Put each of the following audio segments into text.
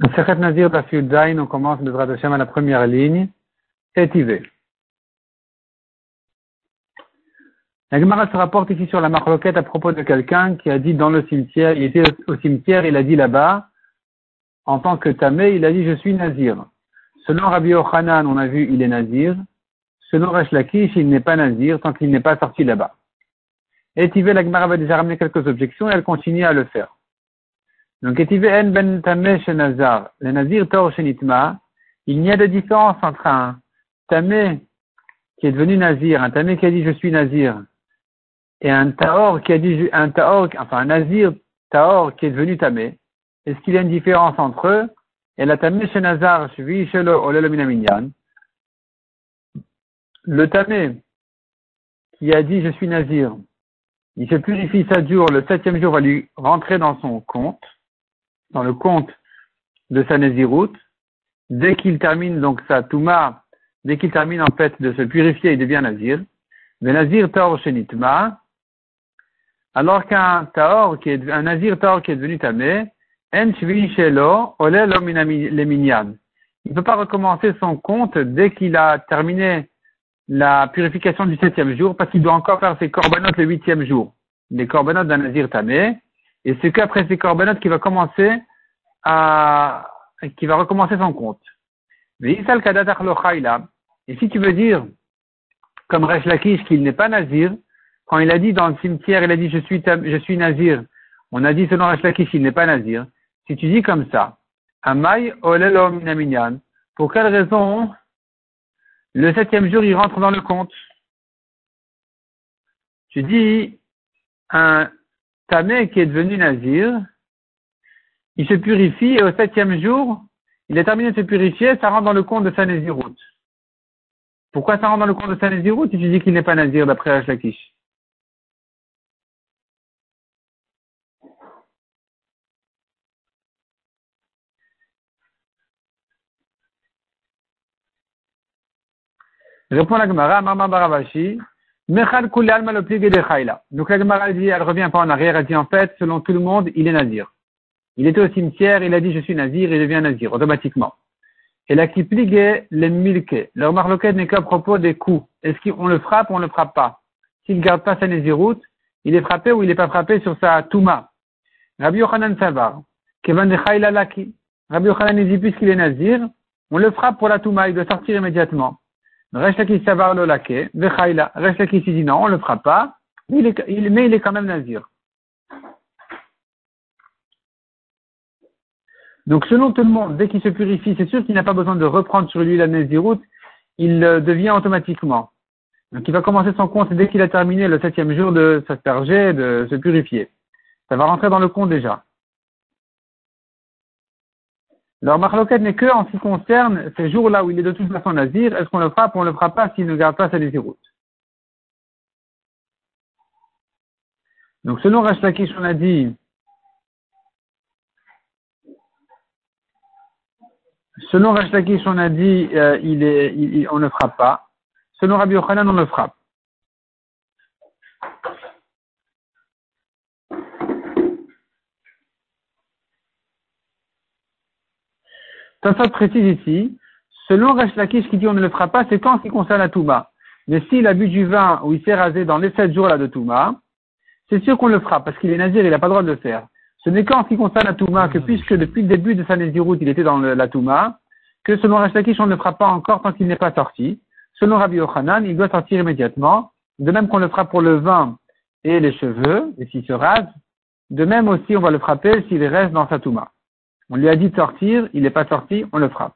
Sechet Nazir Zain, on commence le Hashem à la première ligne. La Gemara se rapporte ici sur la marloquette à propos de quelqu'un qui a dit dans le cimetière, il était au cimetière, il a dit là-bas, en tant que tamé, il a dit je suis nazir. Selon Rabbi Ochanan, on a vu il est nazir. Selon Resh Lakish, il n'est pas nazir tant qu'il n'est pas sorti là-bas. Étivé, la Gemara va déjà ramener quelques objections et elle continue à le faire. Donc, en ben nazar, le nazir tor shenitma, il n'y a de différence entre un tamé qui est devenu nazir, un tamé qui a dit je suis nazir, et un taor qui a dit, un taor, enfin un nazir taor qui est devenu tamé. Est-ce qu'il y a une différence entre eux? Et la tamé nazar, le Le tamé qui a dit je suis nazir, il se purifie sa jour, le septième jour va lui rentrer dans son compte dans le compte de sa Nézirut, dès qu'il termine donc sa Touma, dès qu'il termine en fait de se purifier, il devient Nazir. Le Nazir Taor Shenitma, alors qu'un Taor qui est, un Nazir Taor qui est devenu Tamé. Il ne peut pas recommencer son compte dès qu'il a terminé la purification du septième jour, parce qu'il doit encore faire ses corbanotes le huitième jour. Les corbanotes d'un Nazir Tamé, et c'est qu'après ces corbanotes qu'il va commencer qui va recommencer son compte. Mais Et si tu veux dire, comme Resh Lakish, qu'il n'est pas nazir, quand il a dit dans le cimetière, il a dit je suis, nazir, on a dit selon Resh Lakish, il n'est pas nazir. Si tu dis comme ça, Amay olelo minaminyan, pour quelle raison le septième jour il rentre dans le compte? Tu dis, un, Tamé qui est devenu Nazir, il se purifie et au septième jour, il a terminé de se purifier, ça rentre dans le compte de sa. Pourquoi ça rentre dans le compte de sa Naziroute si tu dis qu'il n'est pas Nazir d'après Ashlakish? Répond la Gemara, Mama Baravashi, Mechal Kulal le de Donc la Gemara dit, elle revient pas en arrière, elle dit en fait, selon tout le monde, il est nazir. Il était au cimetière, il a dit je suis nazir, il devient nazir, automatiquement. Et la qui pligue les milke. Leur marloquette n'est qu'à propos des coups. Est-ce qu'on le frappe ou on ne le frappe pas? S'il ne garde pas sa naziroute, il est frappé ou il n'est pas frappé sur sa touma. Rabbi Yochanan Savar. Kevan de Laki. Rabbi Yochanan dit puisqu'il est nazir, on le frappe pour la touma, il doit sortir immédiatement. Le. Reshlaki dit non, on le fera pas, mais il est, quand même nazir. Donc selon tout le monde, dès qu'il se purifie, c'est sûr qu'il n'a pas besoin de reprendre sur lui la naziroute, il devient automatiquement. Donc il va commencer son compte dès qu'il a terminé le septième jour de s'asperger, de se purifier. Ça va rentrer dans le compte déjà. Leur marloquette n'est que en ce qui concerne ces jours-là où il est de toute façon nazir, est-ce qu'on le frappe ou on ne le frappe pas s'il ne garde pas sa naziroute. Donc selon Rashlakish, on a dit Selon Rashlakish, on a dit euh, on ne frappe pas. Selon Rabbi Yochanan, on le frappe. Ça précise ici, selon Resh Lakish qui dit on ne le fera pas, c'est quand ce qui concerne la Touma. Mais s'il a bu du vin ou il s'est rasé dans les sept jours là de Touma, c'est sûr qu'on le fera parce qu'il est nazir, il n'a pas le droit de le faire. Ce n'est qu'en ce qui concerne la Touma que puisque depuis le début de sa naziroute il était dans la Touma, que selon Resh Lakish on ne le fera pas encore tant qu'il n'est pas sorti. Selon Rabbi Yochanan, il doit sortir immédiatement. De même qu'on le fera pour le vin et les cheveux, et s'il se rase. De même aussi on va le frapper s'il reste dans sa Touma. On lui a dit de sortir, il n'est pas sorti, on le frappe.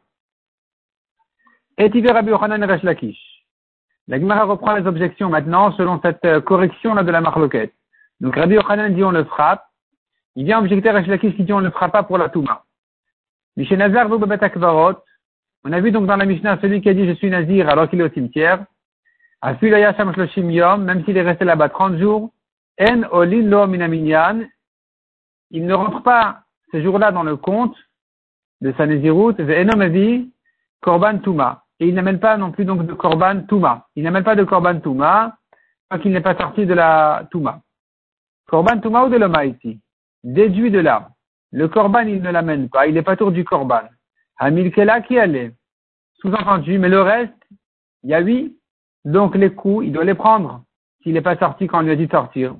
Et Rabbi Yochanan Lakish. La Gemara reprend les objections maintenant selon cette euh, correction là de la marloquette. Donc Rabbi Yochanan dit on le frappe. Il vient objecter Resh Lakish qui dit on ne le frappe pas pour la Touma. Mishenazar Akvarot. On a vu donc dans la Mishnah celui qui a dit je suis nazir alors qu'il est au cimetière. Yom, même s'il est resté là-bas 30 jours. En lo minaminyan. Il ne rentre pas ces jours-là dans le compte de sa Nézirut, Korban Touma. Et il n'amène pas non plus donc de Korban Touma. Il n'amène pas de Korban Touma tant qu'il n'est pas sorti de la Touma. Korban Touma ou de l'Oma ici Déduit de là. le korban, il ne l'amène pas, il n'est pas tour du korban. Hamilkela qui allait. Sous-entendu, mais le reste, il y a huit. Donc les coups, il doit les prendre. S'il n'est pas sorti quand on lui a dit sortir?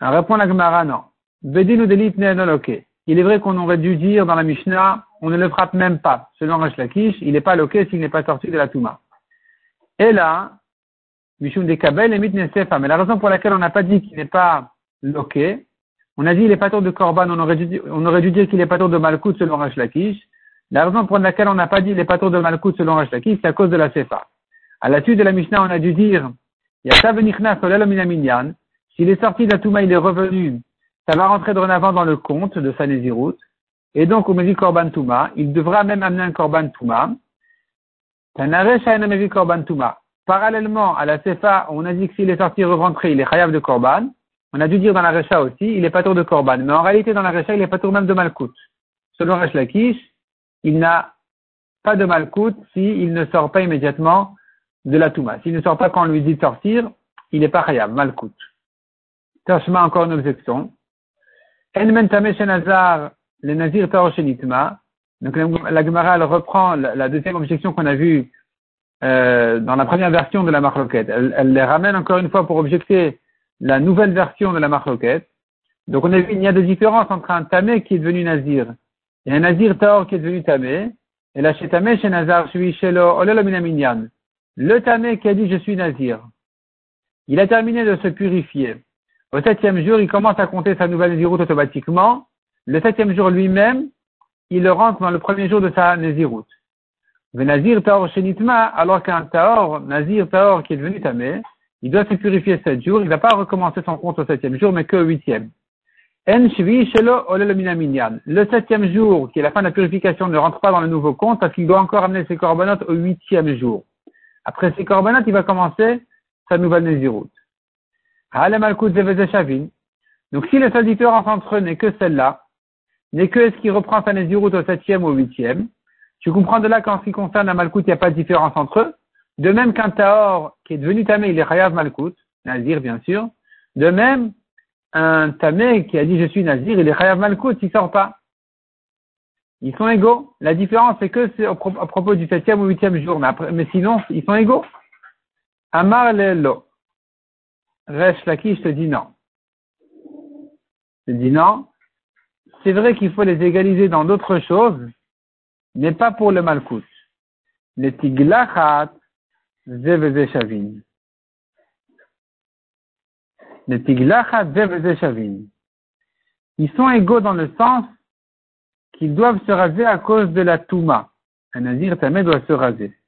Répond la Gemara, non. Il est vrai qu'on aurait dû dire dans la Mishnah, on ne le frappe même pas. Selon Rash Lakish, il n'est pas loqué s'il n'est pas sorti de la Touma. Et là, Mishum de Kabel et Nesefa. Mais la raison pour laquelle on n'a pas dit qu'il n'est pas loqué, on a dit il est pas tour de Korban, on aurait dû, dire qu'il est pas tour de Malkout selon Rash. La raison pour laquelle on n'a pas dit il est pas tour de Malkout selon Rash c'est à cause de la Sefa. À la suite de la Mishnah, on a dû dire, s'il est sorti de la Touma, il est revenu, ça va rentrer dorénavant dans le compte de sa. Et donc, on me dit Korban Touma, il devra même amener un Korban Touma. Korban. Parallèlement à la Sefa, on a dit que s'il est sorti rentré, il est chayav de Korban. On a dû dire dans la Recha aussi, il est pas tour de Korban. Mais en réalité, dans la Recha, il est pas tour même de Malkout. Selon Resh Lakish, il n'a pas de Malkout s'il ne sort pas immédiatement de la Touma. S'il ne sort pas quand on lui dit de sortir, il n'est pas chayav, Malkout. Tashma, encore une objection. Le Nazir Donc la Gemara, elle reprend la, deuxième objection qu'on a vue euh, dans la première version de la marloquette. Elle, elle, les ramène encore une fois pour objecter la nouvelle version de la marloquette. Donc on a vu qu'il y a des différences entre un tamé qui est devenu nazir et un nazir taor qui est devenu tamé. Et là, chez tamé, chez nazar, suis shelo, Le tamé qui a dit je suis nazir. Il a terminé de se purifier. Au septième jour, il commence à compter sa nouvelle naziroute automatiquement. Le septième jour lui-même, il rentre dans le premier jour de sa naziroute. Le nazir taor shenitma, alors qu'un taor, nazir taor qui est devenu tamé, il doit se purifier sept jours, il ne va pas recommencer son compte au septième jour, mais qu'au huitième. Le septième jour, qui est la fin de la purification, ne rentre pas dans le nouveau compte parce qu'il doit encore amener ses corbanotes au huitième jour. Après ses corbanotes, il va commencer sa nouvelle Néziroute. Donc si le différence entre eux n'est que celle-là, n'est que est-ce qu'il reprend sa Néziroute au septième ou au huitième, tu comprends de là qu'en ce qui concerne la Malkout, il n'y a pas de différence entre eux. De même qu'un Taor qui est devenu Tamé, il est Chayav Malkout, Nazir bien sûr. De même, un Tamé qui a dit je suis Nazir, il est Chayav Malkout, il sort pas. Ils sont égaux. La différence, c'est que c'est à propos du septième ou huitième jour. Mais, sinon, ils sont égaux. Amar Lelo. Resh Lakish te dit non. Je dis non. C'est vrai qu'il faut les égaliser dans d'autres choses, mais pas pour le Malkout. Le Tiglachat, Shavin. Le Tiglachat, Shavin. Ils sont égaux dans le sens qu'ils doivent se raser à cause de la Touma. Un Nazir Tamé doit se raser.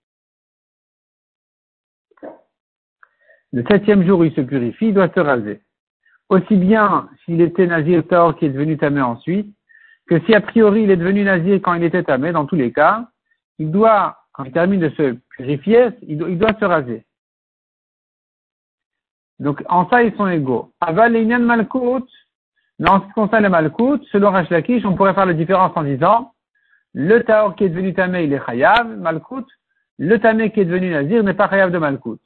Le septième jour, il se purifie, il doit se raser. Aussi bien s'il était Nazir Taor qui est devenu Tamé ensuite, que si a priori il est devenu Nazir quand il était Tamé, dans tous les cas, il doit, quand il termine de se purifier, il doit, se raser. Donc, en ça, ils sont égaux. Aval et Malkout, dans ce qui concerne le Malkout, selon Rash Lakish, on pourrait faire la différence en disant, le Taor qui est devenu Tamé, il est Chayav, Malkout, le Tamé qui est devenu Nazir n'est pas Chayav de Malkout.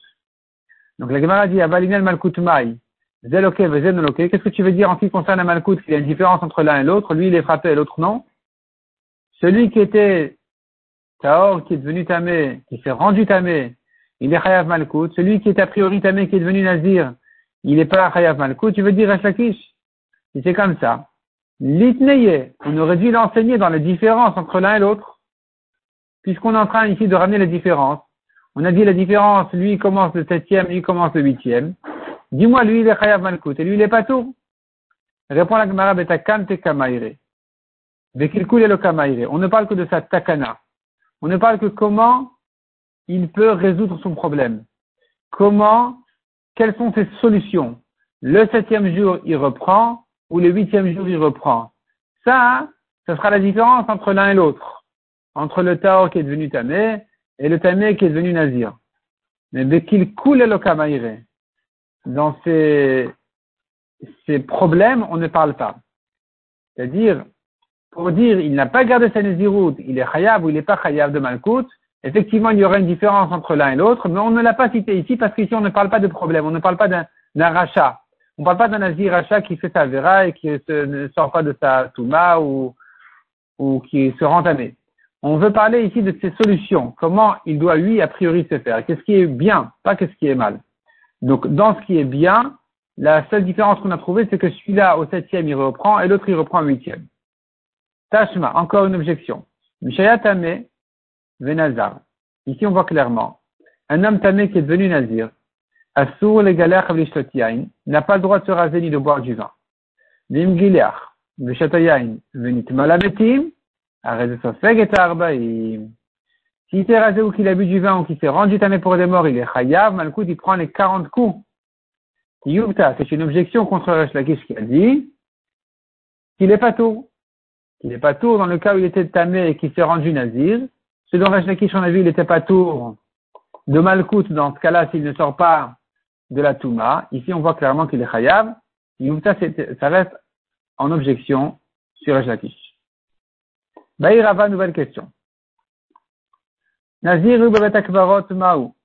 Donc la Gemara dit Aval Malkout Mai, Qu'est-ce que tu veux dire en ce qui concerne le Malkout, qu'il y a une différence entre l'un et l'autre, lui il est frappé et l'autre non Celui qui était Taor, qui est devenu Tamé, qui s'est rendu Tamé, il est Chayav Malkout. Celui qui est a priori Tamé, qui est devenu Nazir, il n'est pas Chayav Malkout. Tu veux dire Rachakish Si c'est comme ça. L'itneye, on aurait dû l'enseigner dans les différences entre l'un et l'autre, puisqu'on est en train ici de ramener les différences. On a dit la différence, lui commence le septième, lui commence le huitième. Dis-moi, lui il est Chayav Malkout, et lui il est pas tout. Répond la Gemara Betakante Kamaire. Vekilkul le Kamaire. On ne parle que de sa takana. On ne parle que comment il peut résoudre son problème. Comment, quelles sont ses solutions? Le septième jour, il reprend, ou le huitième jour, il reprend? Ça, ce sera la différence entre l'un et l'autre. Entre le Tao qui est devenu Tamé et le Tamé qui est devenu Nazir. Mais qu'il coule le Kamaïre, dans ces, ces problèmes, on ne parle pas. C'est-à-dire, pour dire il n'a pas gardé sa Naziroute, il est Khayab ou il n'est pas Khayab de Malkout, Effectivement, il y aurait une différence entre l'un et l'autre, mais on ne l'a pas cité ici parce qu'ici on ne parle pas de problème, on ne parle pas d'un rachat. On ne parle pas d'un nazir achat qui fait sa vera et qui ne sort pas de sa touma ou, ou qui se rend tamé. On veut parler ici de ses solutions. Comment il doit, lui, a priori, se faire. Qu'est-ce qui est bien, pas qu'est-ce qui est mal. Donc, dans ce qui est bien, la seule différence qu'on a trouvée, c'est que celui-là, au septième, il reprend et l'autre, il reprend au huitième. Tashma, encore une objection. Mishayatame, Venazar. Ici, on voit clairement. Un homme tamé qui est devenu nazir, Assour les galères n'a pas le droit de se raser ni de boire du vin. Vim gileach, veshatayain, venit malabetim, S'il s'est rasé ou qu'il a bu du vin ou qu'il s'est rendu tamé pour des morts, il est chayav, malkout, il prend les 40 coups. Yuvta, c'est une objection contre Resh Lakish qui a dit qu'il est pas tout. Qu'il n'est pas tout dans le cas où il était tamé et qu'il s'est rendu nazir. Ce dont Resh Lakish, on a vu, il n'était pas tout de malkout dans ce cas-là s'il ne sort pas de la Touma. Ici, on voit clairement qu'il est Chayav. Ça, ça reste en objection sur Ejlakish. Baïrava, nouvelle question. Nazir Akbarot Maou.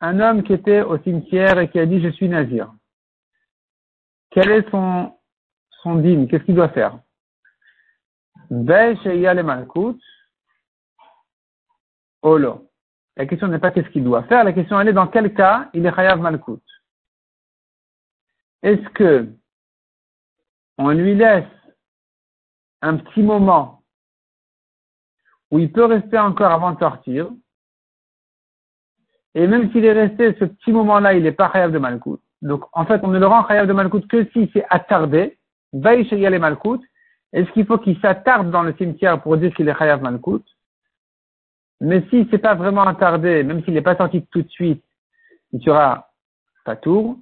Un homme qui était au cimetière et qui a dit je suis Nazir. Quel est son, son dîme? Qu'est-ce qu'il doit faire? Olo. La question n'est pas qu'est-ce qu'il doit faire, la question elle est dans quel cas il est Chayav Malkout? Est-ce que on lui laisse un petit moment où il peut rester encore avant de sortir, et même s'il est resté ce petit moment-là, il n'est pas Chayav de Malkout. Donc, en fait, on ne le rend Chayav de Malkout que s'il s'est attardé, les Malkout. Est-ce qu'il faut qu'il s'attarde dans le cimetière pour dire qu'il est Chayav Malkout? Mais si c'est pas vraiment attardé, même s'il n'est pas sorti tout de suite, il sera tour,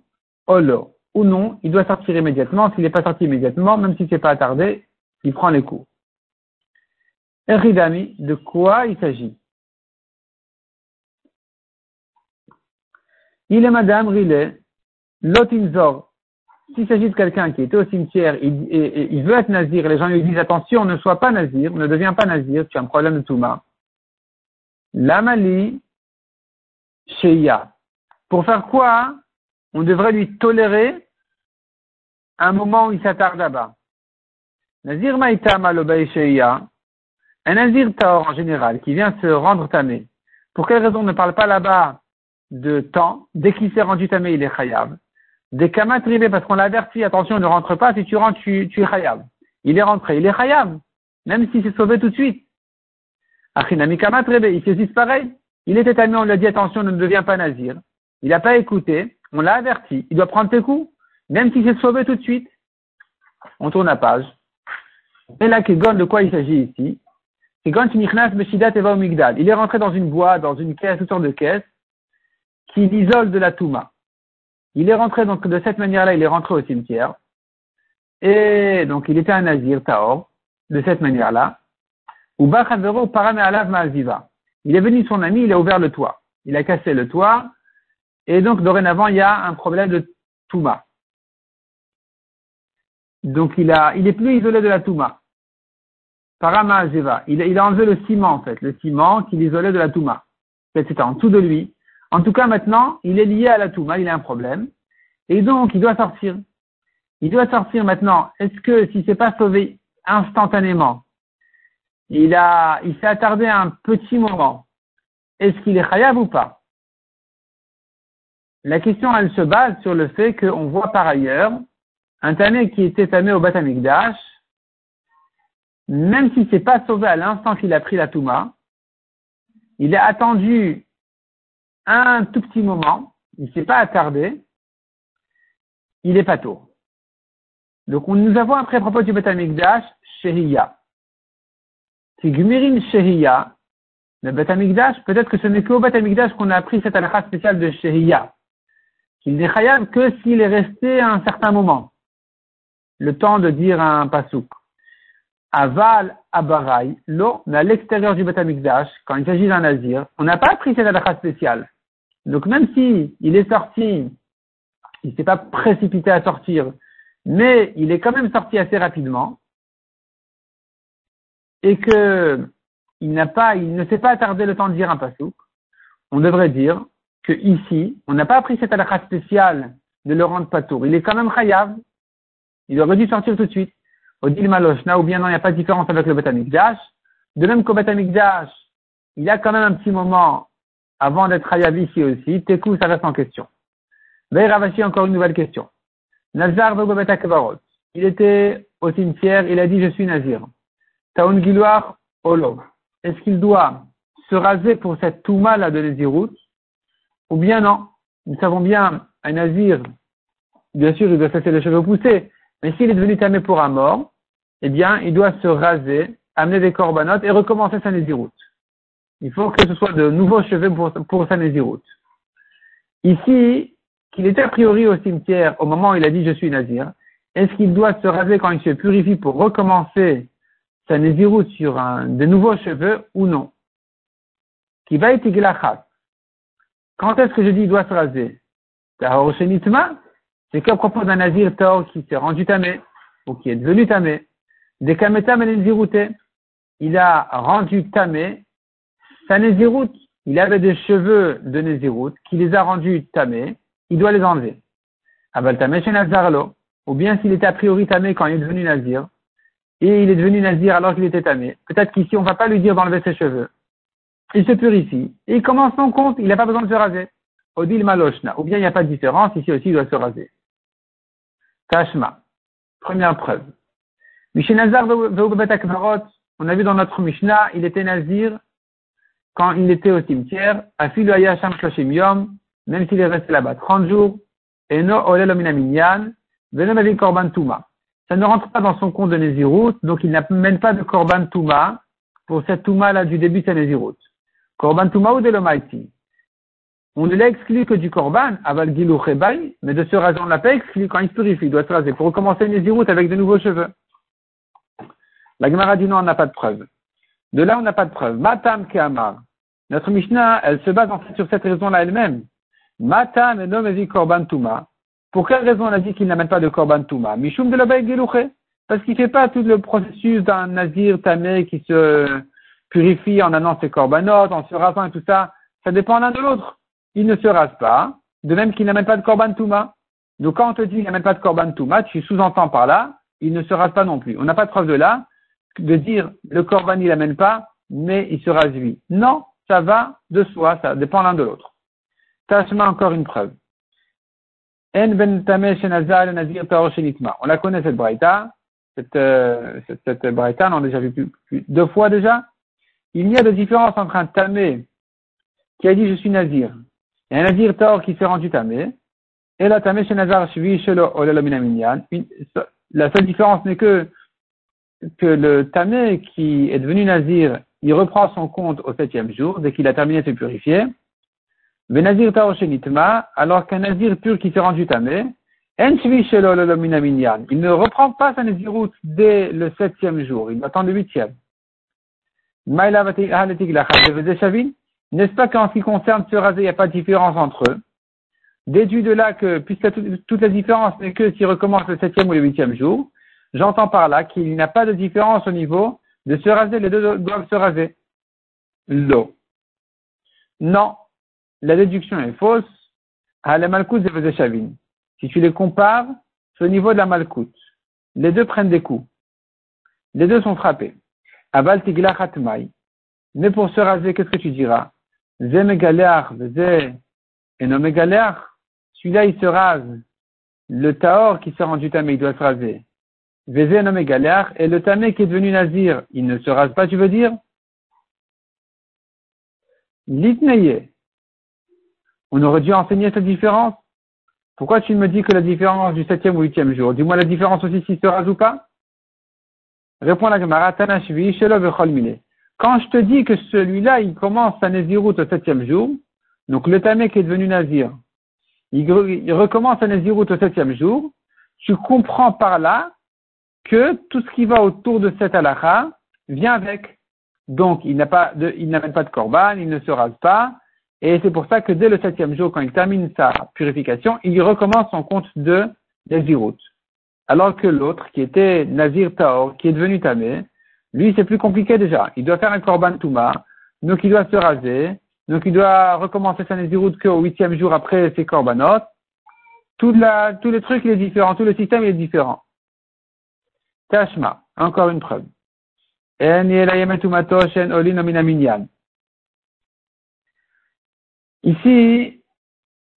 holo, ou non, il doit sortir immédiatement. S'il n'est pas sorti immédiatement, même si c'est pas attardé, il prend les coups. Eridami, de quoi il s'agit? Il est Madame Riley, Lotinzor. S'il s'agit de quelqu'un qui était au cimetière, il, veut être nazir, les gens lui disent attention, ne sois pas nazir, ne deviens pas nazir, tu as un problème de Touma. L'amali sheya. Pour faire quoi On devrait lui tolérer un moment où il s'attarde là-bas. Nazir maïta malobay sheya. Un nazir taor en général qui vient se rendre tamé. Pour quelle raison on ne parle pas là-bas de temps? Dès qu'il s'est rendu tamé, il est chayav. Des kamat parce qu'on l'a averti, attention, ne rentre pas, si tu rentres, tu, tu es chayav. Il est rentré, il est chayav. Même s'il s'est sauvé tout de suite. Il fait juste pareil. Il était ami, on lui a dit attention, ne deviens pas nazir. Il n'a pas écouté, on l'a averti. Il doit prendre tes coups, même s'il s'est sauvé tout de suite. On tourne la page. Et là, Kegon, de quoi il s'agit ici? Kegon Migdal. Il est rentré dans une boîte, dans une caisse, toutes sortes de caisses, qui l'isole de la Touma. Il est rentré donc de cette manière-là, il est rentré au cimetière. Et donc il était un nazir, Taor, de cette manière-là. Il est venu son ami, il a ouvert le toit. Il a cassé le toit. Et donc, dorénavant, il y a un problème de Touma. Donc, il il est plus isolé de la Touma. Parama Il, il a enlevé le ciment, en fait. Le ciment qui l'isolait de la Touma. C'était en dessous de lui. En tout cas, maintenant, il est lié à la Touma. Il a un problème. Et donc, il doit sortir. Il doit sortir maintenant. Est-ce que si c'est pas sauvé instantanément, il a, il s'est attardé un petit moment. Est-ce qu'il est chayav ou pas? La question, elle se base sur le fait qu'on voit par ailleurs un tamé qui était tamé au Batamikdash, même s'il s'est pas sauvé à l'instant qu'il a pris la Touma, il a attendu un tout petit moment, il s'est pas attardé, il est pas tôt. Donc, nous avons après à propos du Batamikdash, Shehiya. C'est Gmirin Shehiya, le Beth peut-être que ce n'est qu'au Beth qu'on a appris cette halakha spéciale de Shehiya. Qu'il n'est chayav que s'il est resté un certain moment. Le temps de dire un pasouk. Aval Abarai, l'eau, mais à l'extérieur du Beth quand il s'agit d'un nazir, on n'a pas appris cette halakha spéciale. Donc même si il est sorti, il s'est pas précipité à sortir, mais il est quand même sorti assez rapidement, et que il n'a pas, il ne s'est pas attardé le temps de dire un pasouk, on devrait dire que ici, on n'a pas appris cette halakha spéciale de le rendre patour. Il est quand même chayav. Il aurait dû sortir tout de suite. Odil Maloshna, ou bien non, il n'y a pas de différence avec le Betamikdash. De même qu'au Betamikdash, il y a quand même un petit moment avant d'être chayav ici aussi. Tekou, ça reste en question. Veille Ravashi, encore une nouvelle question. Nazar Il était au cimetière, il a dit, je suis Nazir. Taoun Giloir, Olo. Est-ce qu'il doit se raser pour cette touma là de Nézirut? Ou bien non? Nous savons bien, un Nazir, bien sûr, il doit laisser les cheveux pousser, mais s'il est devenu tamé pour un mort, eh bien, il doit se raser, amener des corbanotes et recommencer sa Nézirut. Il faut que ce soit de nouveaux cheveux pour, sa Nézirut. Ici, qu'il était a priori au cimetière au moment où il a dit je suis Nazir, est-ce qu'il doit se raser quand il se purifie pour recommencer sa Nézirut sur de nouveaux cheveux ou non? Qui va être Quand est-ce que je dis il doit se raser C'est qu'à propos d'un Nazir Taor qui s'est rendu tamé, ou qui est devenu tamé, des Kametam et il a rendu tamé sa Nézirut. Il avait des cheveux de Nézirut qui les a rendus tamés, il doit les enlever. Aval tamé chez. Ou bien s'il était a priori tamé quand il est devenu Nazir, et il est devenu nazir alors qu'il était tamé. Peut-être qu'ici, on ne va pas lui dire d'enlever ses cheveux. Il se purifie. Et il commence son compte, il n'a pas besoin de se raser. Odil maloshna. Ou bien il n'y a pas de différence, ici aussi il doit se raser. Tashma. Première preuve. Mishnazar on a vu dans notre Mishnah, il était nazir quand il était au cimetière, afilu ayasham yom, même s'il est resté là-bas 30 jours, et no olel minyan, venom korban tuma ça ne rentre pas dans son compte de Nézirut, donc il n'amène pas de Korban Touma pour cette Touma-là du début de sa Nézirut. Korban Touma ou de l'Omaïti. On ne l'exclut que du Korban, Aval Gilou mais de ce raison, on ne l'a pas exclu quand il se purifie, il doit se raser pour recommencer Nézirut avec de nouveaux cheveux. La Gemara dit non, on n'a pas de preuve. De là, on n'a pas de preuve. Matam Keamar. Notre Mishnah, elle se base en fait sur cette raison-là elle-même. Matam et Korban Touma. Pour quelle raison on a dit qu'il n'amène pas de Korban Touma? Mishum de la Parce qu'il ne fait pas tout le processus d'un Nazir tamé qui se purifie en amenant ses corbanotes, en se rasant et tout ça. Ça dépend l'un de l'autre. Il ne se rase pas, de même qu'il n'amène pas de Korban Touma. Donc quand on te dit qu'il n'amène pas de Korban Touma, tu sous-entends par là, il ne se rase pas non plus. On n'a pas de preuve de là, de dire le Korban il n'amène pas, mais il se rase lui. Non, ça va de soi, ça dépend l'un de l'autre. Tâche-moi encore une preuve. En ben On la connaît cette braïta. Cette, euh, cette, braïta, on l'a déjà vu plus, deux fois déjà. Il y a de différence entre un tamé qui a dit je suis nazir et un nazir tor qui s'est rendu tamé. Et la tamé chez nazar La seule différence n'est que que le tamé qui est devenu nazir, il reprend son compte au septième jour, dès qu'il a terminé de se purifier. Alors qu'un nazir pur qui s'est rendu tamé, il ne reprend pas sa nazirut dès le septième jour, il attend le huitième. N'est-ce pas qu'en ce qui concerne ce rasé, il n'y a pas de différence entre eux? Déduit de là que, puisque toute la différence n'est que s'il recommence le septième ou le huitième jour, j'entends par là qu'il n'y a pas de différence au niveau de se raser, les deux doivent se raser. L'eau. Non, la déduction est fausse, à la malkout et Shavin. Si tu les compares, c'est au niveau de la malkout. Les deux prennent des coups. Les deux sont frappés. Aval tigla Mais pour se raser, qu'est-ce que tu diras? Zé megaleach, zé Celui-là, il se rase. Le taor qui s'est rendu tamé, il doit se raser. Et le tamé qui est devenu nazir, il ne se rase pas, tu veux dire? Litneye. On aurait dû enseigner cette différence? Pourquoi tu me dis que la différence du septième ou huitième jour? Dis-moi la différence aussi s'il se rase ou pas Réponds la Gemara, Quand je te dis que celui-là, il commence sa Nézirut au septième jour, donc le Tamé qui est devenu Nazir, il, recommence sa Nézirut au septième jour, tu comprends par là que tout ce qui va autour de cette halakha vient avec. Donc, il n'a pas de, il n'amène pas de korban, il ne se rase pas, et c'est pour ça que dès le septième jour, quand il termine sa purification, il recommence son compte de Nazirut. Alors que l'autre, qui était Nazir Taor, qui est devenu Tamé, lui, c'est plus compliqué déjà. Il doit faire un Korban Touma, donc il doit se raser, donc il doit recommencer sa Nazirut qu'au huitième jour après ses Korbanot. Tout la, tous les trucs, il est différent. Tout le système, il est différent. Tashma. Encore une preuve. Ici,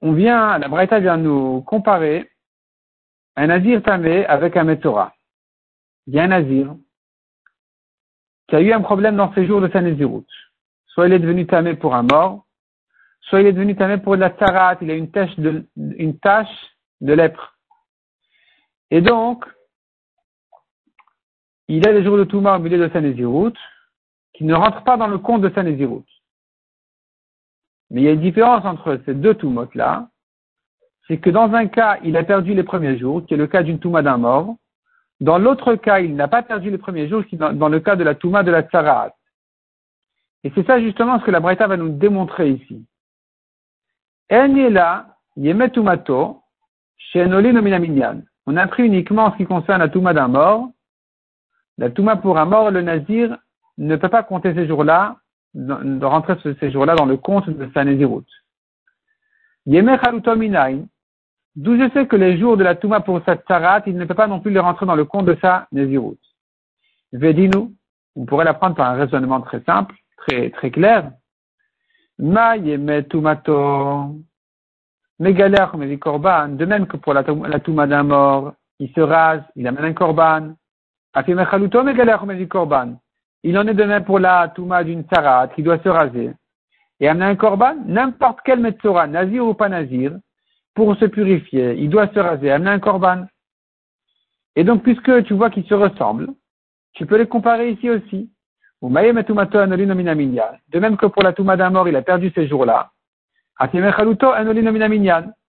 on vient, la Braïta vient nous comparer un Nazir tamé avec un Metzora. Il y a un Nazir qui a eu un problème dans ses jours de sa. Soit il est devenu tamé pour un mort, soit il est devenu tamé pour de la tarat, il a une tache de, une de lèpre. Et donc, il a des jours de Touma au milieu de sa Néziroute, qui ne rentrent pas dans le compte de sa Néziroute. Mais il y a une différence entre ces deux Toumotes-là, c'est que dans un cas, il a perdu les premiers jours, qui est le cas d'une Touma d'un mort. Dans l'autre cas, il n'a pas perdu les premiers jours, qui est dans, le cas de la Touma de la Tsarat. Et c'est ça justement ce que la Braïta va nous démontrer ici. là, Yemetumato, On a pris uniquement ce qui concerne la Touma d'un mort. La Touma pour un mort, le Nazir ne peut pas compter ces jours-là, de rentrer ces jours-là dans le compte de sa Nézirut. D'où je sais que les jours de la Touma pour sa tsarat, il ne peut pas non plus les rentrer dans le compte de sa Nézirut. Vedinu, on pourrait l'apprendre par un raisonnement très simple, très, très clair. Ma tumato. korban. De même que pour la, la Touma d'un mort, il se rase, il amène un korban. Il en est de même pour la Touma d'une Tsarat qui doit se raser. Et amener un korban, n'importe quel Metzora, nazir ou pas nazir, pour se purifier, il doit se raser, amener un korban. Et donc, puisque tu vois qu'ils se ressemblent, tu peux les comparer ici aussi. De même que pour la Touma d'un mort, il a perdu ces jours-là.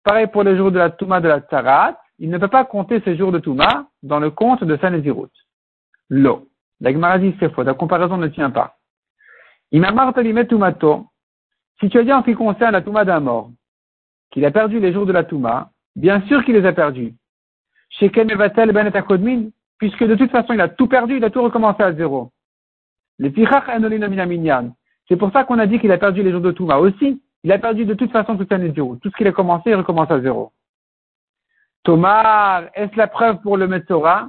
Pareil pour les jours de la Touma de la Tsarat, il ne peut pas compter ces jours de Touma dans le compte de sa Nézirut. L'eau. La c'est faux, la comparaison ne tient pas. Si tu as dit en ce qui concerne la Touma d'un mort, qu'il a perdu les jours de la Touma, bien sûr qu'il les a perdus. Chez Kemevatel Ben puisque de toute façon il a tout perdu, il a tout recommencé à zéro. Les C'est pour ça qu'on a dit qu'il a perdu les jours de Touma aussi. Il a perdu de toute façon toute zéro. Tout ce qu'il a commencé, il recommence à zéro. Tomar, est-ce la preuve pour le Metzora?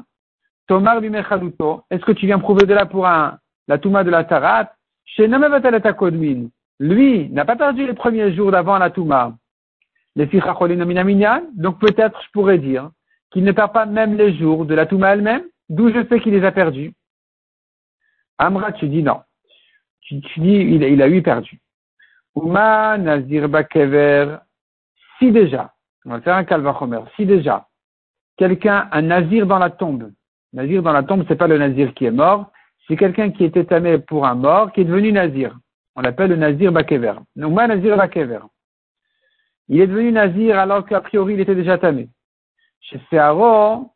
Tomar est-ce que tu viens prouver de là pour un, la Touma de la Tarat? Chez Kodmin, lui n'a pas perdu les premiers jours d'avant la Touma. Les donc peut-être je pourrais dire qu'il ne perd pas même les jours de la Touma elle-même, d'où je sais qu'il les a perdus. Amra, tu dis non. Tu, dis il, il, a eu perdu. Uma Nazir Bakever, si déjà, on va faire un calvachomer, si déjà, quelqu'un, un Nazir dans la tombe, Nazir dans la tombe, c'est pas le Nazir qui est mort, c'est quelqu'un qui était tamé pour un mort, qui est devenu Nazir. On l'appelle le Nazir Bakever. Nazir. Il est devenu Nazir alors qu'a priori il était déjà tamé. Chez Searo,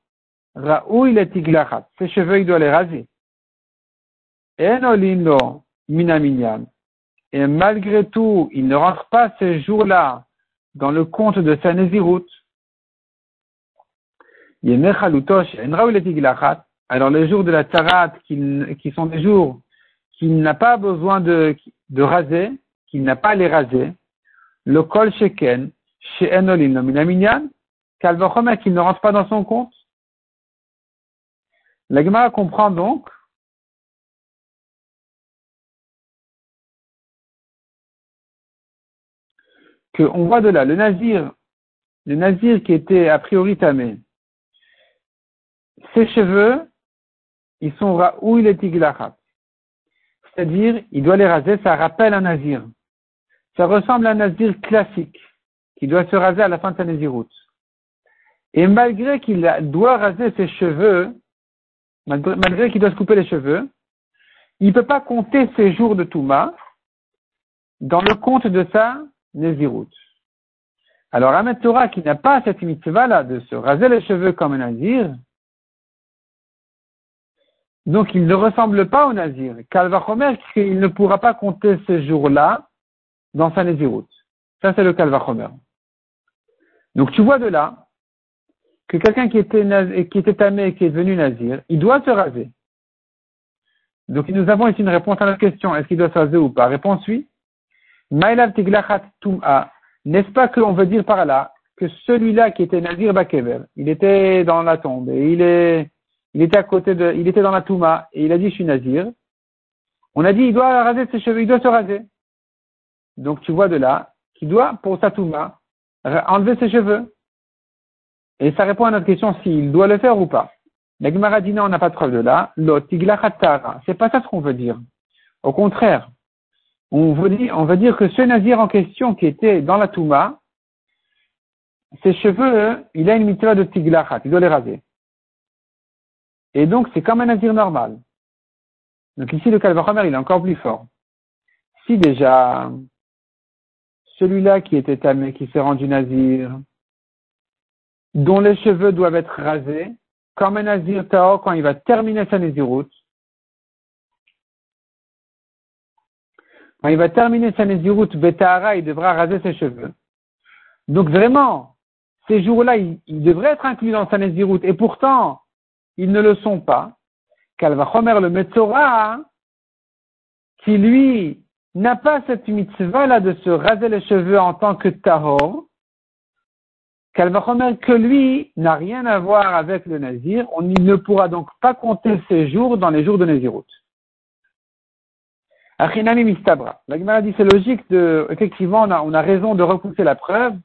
Raoul il est tiglachat. Ses cheveux, il doit les raser. Et malgré tout, il ne rentre pas ces jours-là dans le compte de sa Nazirut. Alors les jours de la tarat qui, sont des jours qu'il n'a pas besoin de, de raser, qu'il n'a pas à les raser, le kol sheken, chez Enolim nominaminyan, kalvachomer qu'il ne rentre pas dans son compte. La comprend donc qu'on voit de là le nazir, le nazir qui était a priori tamé, ses cheveux, ils sont est tiglachat. C'est-à-dire, il doit les raser, ça rappelle un nazir. Ça ressemble à un nazir classique, qui doit se raser à la fin de sa naziroute. Et malgré qu'il doit raser ses cheveux, malgré, qu'il doit se couper les cheveux, il ne peut pas compter ses jours de Touma dans le compte de sa naziroute. Alors, un Torah qui n'a pas cette mitzvah-là de se raser les cheveux comme un nazir, donc il ne ressemble pas au Nazir. Kalvachomer, il ne pourra pas compter ces jours-là dans sa Naziroute. Ça, c'est le Kalvachomer. Donc tu vois de là que quelqu'un qui était, qui était tamé et qui est devenu Nazir, il doit se raser. Donc nous avons ici une réponse à notre question. Est-ce qu'il doit se raser ou pas? Réponse oui. Tiglachat. N'est-ce pas qu'on veut dire par là que celui-là qui était Nazir Bakever, il était dans la tombe et il est, il était à côté de, il était dans la Touma et il a dit je suis Nazir. On a dit il doit raser ses cheveux, il doit se raser. Donc tu vois de là qu'il doit, pour sa Touma, enlever ses cheveux. Et ça répond à notre question s'il doit le faire ou pas. La Gemara dit non, on n'a pas de preuve de là. C'est pas ça ce qu'on veut dire. Au contraire, on veut dire, on veut dire que ce nazir en question qui était dans la Touma, ses cheveux, il a une mitzvah de tiglachat, il doit les raser. Et donc, c'est comme un nazir normal. Donc ici, le calvachomer, il est encore plus fort. Si déjà, celui-là qui était tamé, qui s'est rendu nazir, dont les cheveux doivent être rasés, comme un nazir tao, quand il va terminer sa naziroute, quand il va terminer sa naziroute betahara, il devra raser ses cheveux. Donc vraiment, ces jours-là, ils, devraient être inclus dans sa naziroute, et pourtant, ils ne le sont pas. Kalvachomer le Metzora, qui lui n'a pas cette mitzvah-là de se raser les cheveux en tant que tahor, Kalvachomer que lui n'a rien à voir avec le nazir, on ne pourra donc pas compter ses jours dans les jours de Nazirout. Achinami mistabra. La Gemara dit c'est logique de, effectivement, on a, on a raison de repousser la preuve,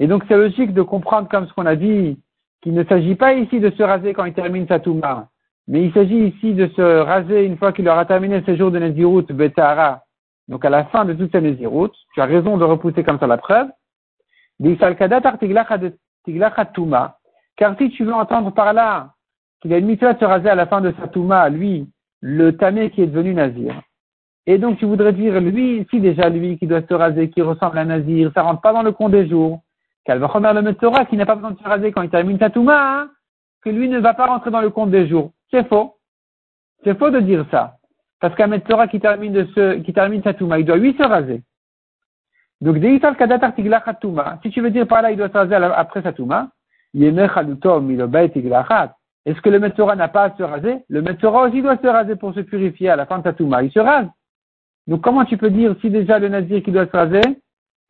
et donc c'est logique de comprendre comme ce qu'on a dit, qu'il ne s'agit pas ici de se raser quand il termine sa touma, mais il s'agit ici de se raser une fois qu'il aura terminé ses jours de Nazirout, Betahara, donc à la fin de toute sa Nazirout. Tu as raison de repousser comme ça la preuve. Car si tu veux entendre par là qu'il a une mitzvah de se raser à la fin de sa touma, lui, le tamé qui est devenu nazir. Et donc tu voudrais dire, lui, si déjà lui qui doit se raser, qui ressemble à nazir, ça rentre pas dans le compte des jours. Calvachomer le Metzora, qui n'a pas besoin de se raser quand il termine sa touma, hein, que lui ne va pas rentrer dans le compte des jours. C'est faux. C'est faux de dire ça. Parce qu'un Metzora qui termine de ce, il doit lui se raser. Donc, si tu veux dire par là, il doit se raser après sa touma, est-ce que le Metzora n'a pas à se raser? Le Metzora aussi doit se raser pour se purifier à la fin de sa touma. Il se rase. Donc, comment tu peux dire si déjà le Nazir qui doit se raser,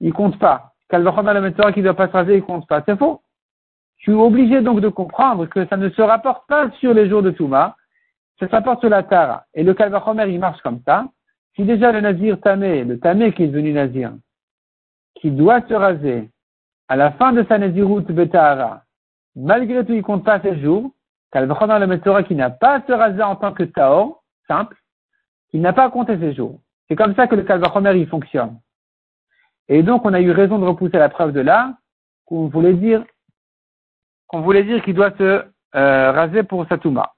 il compte pas? Kalvachom Metzora qui ne doit pas se raser, il compte pas. C'est faux. Tu es obligé donc de comprendre que ça ne se rapporte pas sur les jours de Touma, ça se rapporte sur la Tara. Et le Kalvachomer, il marche comme ça. Si déjà le Nazir Tamé, le Tamé qui est devenu Nazir, qui doit se raser à la fin de sa Nazirut Betahara, malgré tout, il compte pas ses jours, Kalvachomer le Metzora qui n'a pas se raser en tant que Taor, simple, il n'a pas à compter ses jours. C'est comme ça que le Kalvachomer, il fonctionne. Et donc, on a eu raison de repousser la preuve de là, qu'on voulait dire, qu'on voulait dire qu'il doit se euh, raser pour sa Touma.